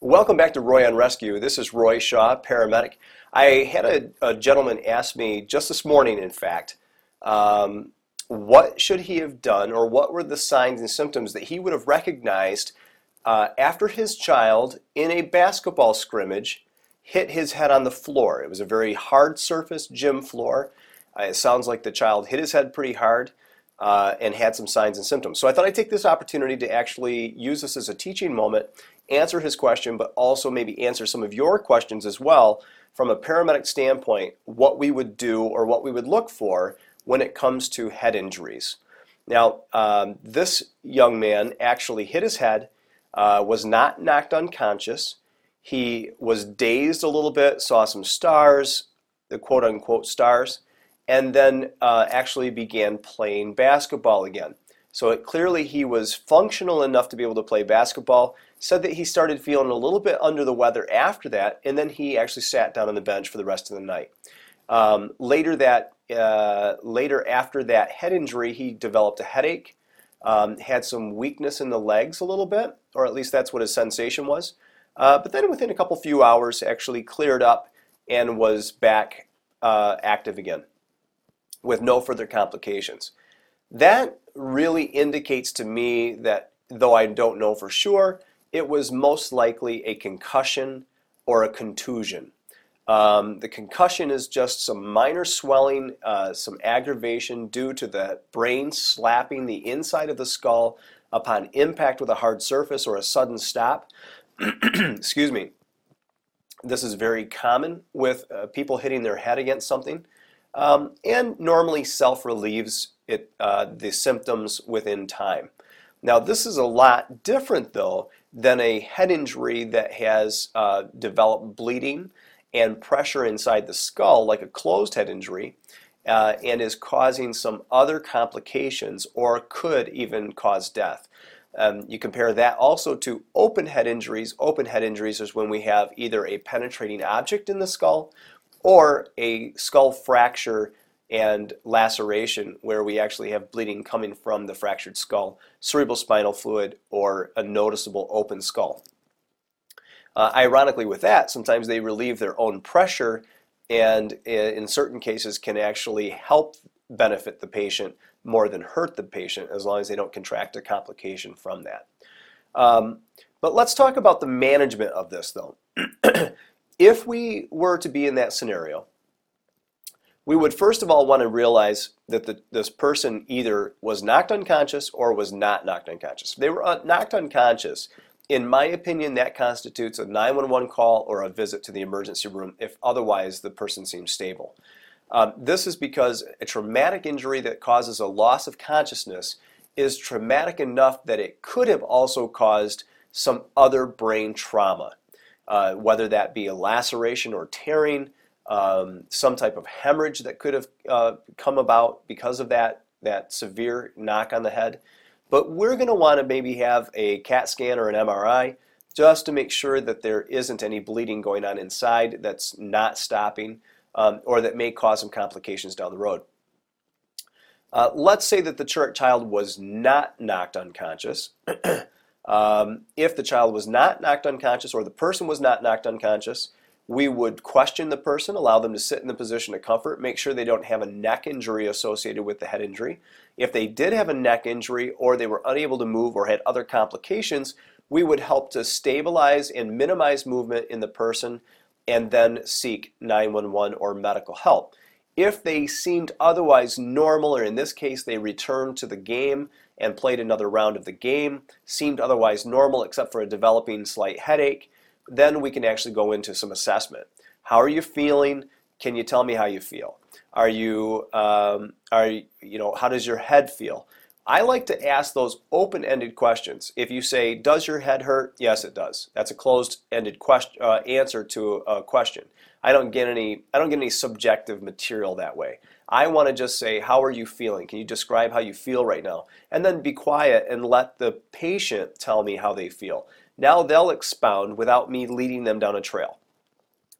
Welcome back to Roy on Rescue. This is Roy Shaw, paramedic. I had a, a gentleman ask me just this morning, in fact, um, what should he have done or what were the signs and symptoms that he would have recognized uh, after his child in a basketball scrimmage hit his head on the floor. It was a very hard surface gym floor. Uh, it sounds like the child hit his head pretty hard uh, and had some signs and symptoms. So I thought I'd take this opportunity to actually use this as a teaching moment, answer his question, but also maybe answer some of your questions as well from a paramedic standpoint, what we would do or what we would look for when it comes to head injuries. Now, um, this young man actually hit his head, uh, was not knocked unconscious. He was dazed a little bit, saw some stars, the quote unquote stars, and then uh, actually began playing basketball again. So it, clearly he was functional enough to be able to play basketball. Said that he started feeling a little bit under the weather after that, and then he actually sat down on the bench for the rest of the night. Um, later that uh, later after that head injury, he developed a headache, um, had some weakness in the legs a little bit, or at least that's what his sensation was. Uh, but then within a couple few hours, actually cleared up and was back uh, active again with no further complications. That really indicates to me that, though I don't know for sure, it was most likely a concussion or a contusion. Um, the concussion is just some minor swelling, uh, some aggravation due to the brain slapping the inside of the skull upon impact with a hard surface or a sudden stop. Excuse me. This is very common with uh, people hitting their head against something um, and normally self relieves it, uh, the symptoms within time. Now, this is a lot different though than a head injury that has uh, developed bleeding and pressure inside the skull, like a closed head injury, uh, and is causing some other complications or could even cause death. Um, you compare that also to open head injuries. Open head injuries is when we have either a penetrating object in the skull or a skull fracture and laceration where we actually have bleeding coming from the fractured skull, cerebral spinal fluid, or a noticeable open skull. Uh, ironically, with that, sometimes they relieve their own pressure and in certain cases can actually help benefit the patient more than hurt the patient as long as they don't contract a complication from that. Um, but let's talk about the management of this though. if we were to be in that scenario, we would first of all want to realize that the, this person either was knocked unconscious or was not knocked unconscious. If they were uh, knocked unconscious, in my opinion, that constitutes a 911 call or a visit to the emergency room if otherwise the person seems stable. Um, this is because a traumatic injury that causes a loss of consciousness is traumatic enough that it could have also caused some other brain trauma, uh, whether that be a laceration or tearing, um, some type of hemorrhage that could have uh, come about because of that, that severe knock on the head. But we're going to want to maybe have a CAT scan or an MRI just to make sure that there isn't any bleeding going on inside that's not stopping um, or that may cause some complications down the road. Uh, let's say that the child was not knocked unconscious. um, if the child was not knocked unconscious or the person was not knocked unconscious, we would question the person, allow them to sit in the position of comfort, make sure they don't have a neck injury associated with the head injury. If they did have a neck injury or they were unable to move or had other complications, we would help to stabilize and minimize movement in the person and then seek 911 or medical help. If they seemed otherwise normal, or in this case, they returned to the game and played another round of the game, seemed otherwise normal except for a developing slight headache, then we can actually go into some assessment. How are you feeling? Can you tell me how you feel? Are you, um, are you, you know, how does your head feel? I like to ask those open-ended questions. If you say, "Does your head hurt?" Yes, it does. That's a closed-ended question uh, answer to a question. I don't get any. I don't get any subjective material that way. I want to just say, "How are you feeling? Can you describe how you feel right now?" And then be quiet and let the patient tell me how they feel. Now they'll expound without me leading them down a trail.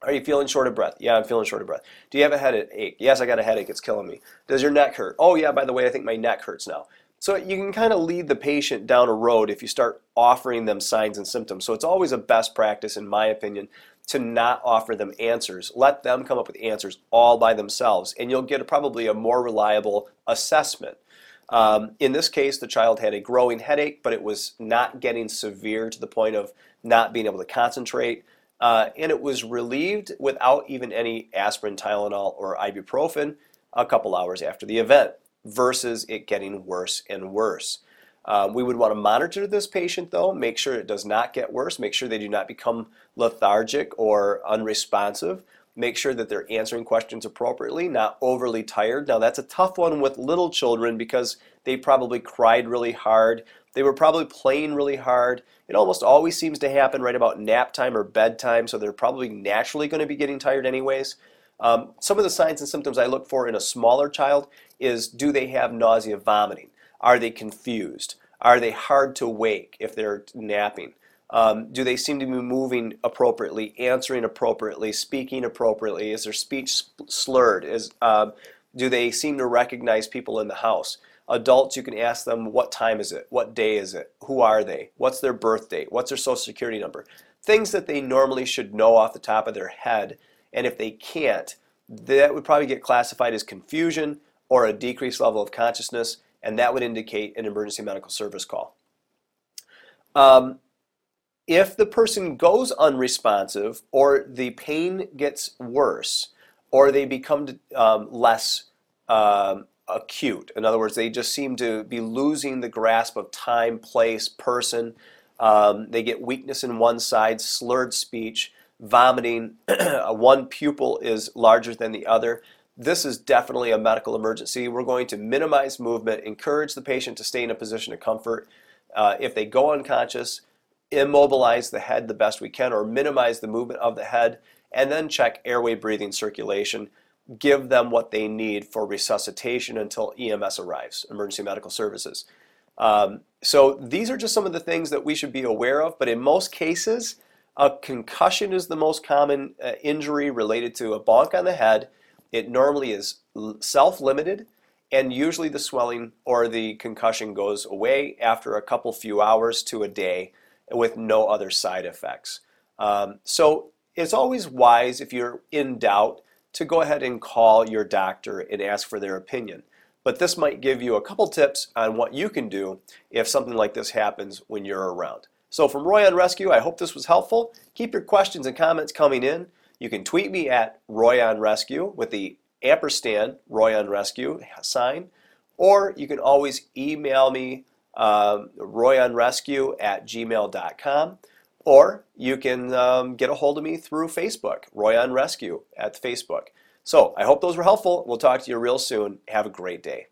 Are you feeling short of breath? Yeah, I'm feeling short of breath. Do you have a headache? Yes, I got a headache. It's killing me. Does your neck hurt? Oh, yeah, by the way, I think my neck hurts now. So you can kind of lead the patient down a road if you start offering them signs and symptoms. So it's always a best practice, in my opinion, to not offer them answers. Let them come up with answers all by themselves, and you'll get a, probably a more reliable assessment. Um, in this case, the child had a growing headache, but it was not getting severe to the point of not being able to concentrate. Uh, and it was relieved without even any aspirin, Tylenol, or ibuprofen a couple hours after the event versus it getting worse and worse. Uh, we would want to monitor this patient though, make sure it does not get worse, make sure they do not become lethargic or unresponsive, make sure that they're answering questions appropriately, not overly tired. Now that's a tough one with little children because they probably cried really hard, they were probably playing really hard. It almost always seems to happen right about nap time or bedtime, so they're probably naturally going to be getting tired anyways. Um, some of the signs and symptoms I look for in a smaller child is do they have nausea, vomiting? Are they confused? Are they hard to wake if they're napping? Um, do they seem to be moving appropriately, answering appropriately, speaking appropriately? Is their speech slurred? Is, um, do they seem to recognize people in the house? Adults, you can ask them what time is it? What day is it? Who are they? What's their birth date? What's their social security number? Things that they normally should know off the top of their head. And if they can't, that would probably get classified as confusion or a decreased level of consciousness, and that would indicate an emergency medical service call. Um, if the person goes unresponsive or the pain gets worse or they become um, less um, acute. In other words, they just seem to be losing the grasp of time, place, person. Um, they get weakness in one side, slurred speech, vomiting. one pupil is larger than the other. This is definitely a medical emergency. We're going to minimize movement, encourage the patient to stay in a position of comfort. Uh, if they go unconscious, immobilize the head the best we can or minimize the movement of the head, and then check airway breathing circulation give them what they need for resuscitation until EMS arrives, emergency medical services. Um, so these are just some of the things that we should be aware of, but in most cases, a concussion is the most common uh, injury related to a bonk on the head. It normally is self-limited, and usually the swelling or the concussion goes away after a couple few hours to a day with no other side effects. Um, so it's always wise if you're in doubt to go ahead and call your doctor and ask for their opinion. But this might give you a couple tips on what you can do if something like this happens when you're around. So from Roy on Rescue, I hope this was helpful. Keep your questions and comments coming in. You can tweet me at Roy on Rescue with the ampersand Roy on Rescue sign, or you can always email me um, royonrescue at gmail.com. Or you can um, get a hold of me through Facebook, Roy on Rescue at Facebook. So I hope those were helpful. We'll talk to you real soon. Have a great day.